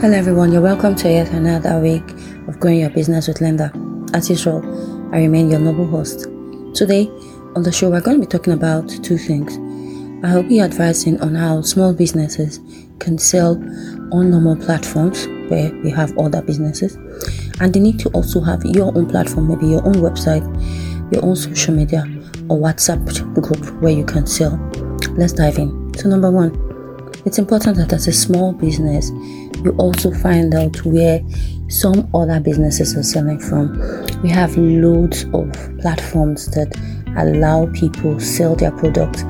Hello, everyone. You're welcome to yet another week of Growing Your Business with Linda. As usual, I remain your noble host. Today on the show, we're going to be talking about two things. I will be advising on how small businesses can sell on normal platforms where we have other businesses, and they need to also have your own platform, maybe your own website, your own social media, or WhatsApp group where you can sell. Let's dive in. So, number one, it's important that as a small business, you also find out where some other businesses are selling from. We have loads of platforms that allow people sell their products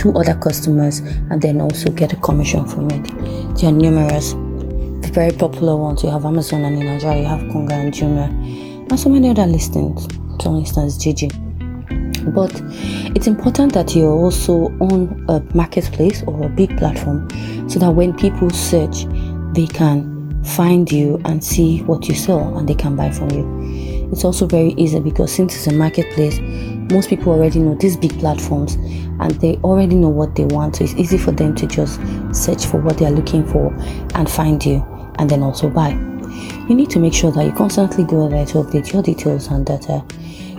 to other customers and then also get a commission from it. There are numerous. The very popular ones you have Amazon and in Nigeria you have Konga and Jumia and so many other listings. For instance, Jiji. But it's important that you're also on a marketplace or a big platform so that when people search, they can find you and see what you sell and they can buy from you. It's also very easy because since it's a marketplace, most people already know these big platforms and they already know what they want. So it's easy for them to just search for what they are looking for and find you and then also buy. You need to make sure that you constantly go there to update your details and data.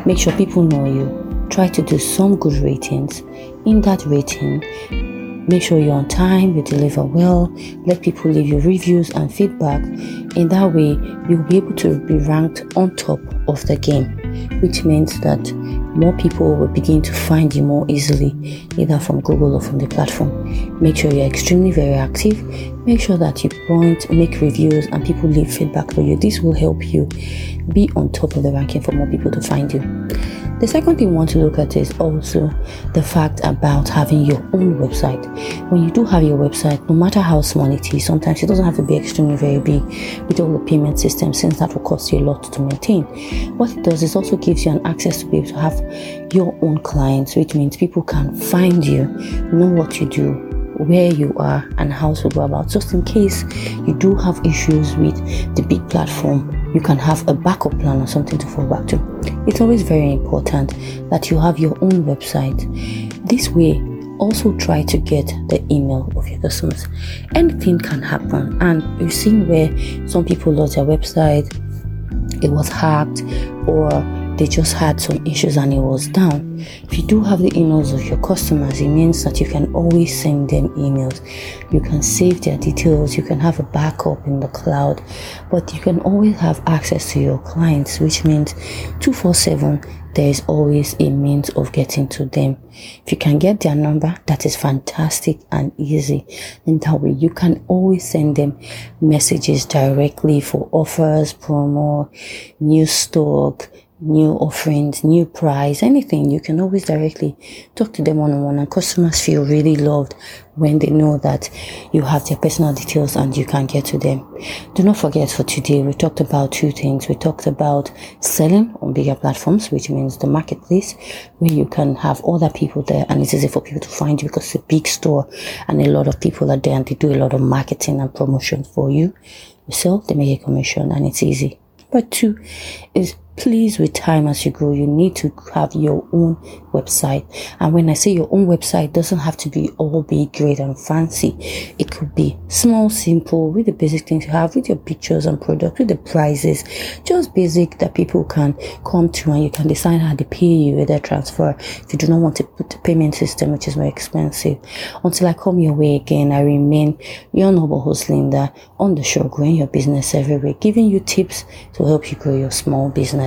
Make sure people know you try to do some good ratings. In that rating, make sure you're on time, you deliver well, let people leave you reviews and feedback. In that way, you'll be able to be ranked on top of the game, which means that more people will begin to find you more easily, either from Google or from the platform. Make sure you're extremely very active. Make sure that you point, make reviews, and people leave feedback for you. This will help you be on top of the ranking for more people to find you. The second thing we want to look at is also the fact about having your own website. When you do have your website, no matter how small it is, sometimes it doesn't have to be extremely very big with all the payment systems, since that will cost you a lot to maintain. What it does is also gives you an access to be able to have your own clients, which means people can find you, know what you do, where you are and how to go about. Just in case you do have issues with the big platform you can have a backup plan or something to fall back to. It's always very important that you have your own website. This way also try to get the email of your customers. Anything can happen and you've seen where some people lost their website it was hacked or they just had some issues and it was down. If you do have the emails of your customers, it means that you can always send them emails. You can save their details, you can have a backup in the cloud, but you can always have access to your clients, which means 247 there is always a means of getting to them. If you can get their number, that is fantastic and easy. In that way, you can always send them messages directly for offers, promo, new stock, new offerings, new price, anything, you can always directly talk to them one on one. And customers feel really loved when they know that you have their personal details and you can get to them. Do not forget for today, we talked about two things. We talked about selling on bigger platforms, which means the marketplace, where you can have other people there and it's easy for people to find you because it's a big store and a lot of people are there and they do a lot of marketing and promotion for you. You sell, they make a commission and it's easy. But two is please with time as you grow. You need to have your own website. And when i say your own website doesn't have to be all big great and fancy. It could be small simple with the basic things you have with your pictures and products with the prices. Just basic that people can come to and you can decide how to pay you with a transfer. If you do not want to put the payment system which is more expensive. Until i come your way again i remain your noble host linda on the show growing your business everywhere giving you tips to help you grow your small business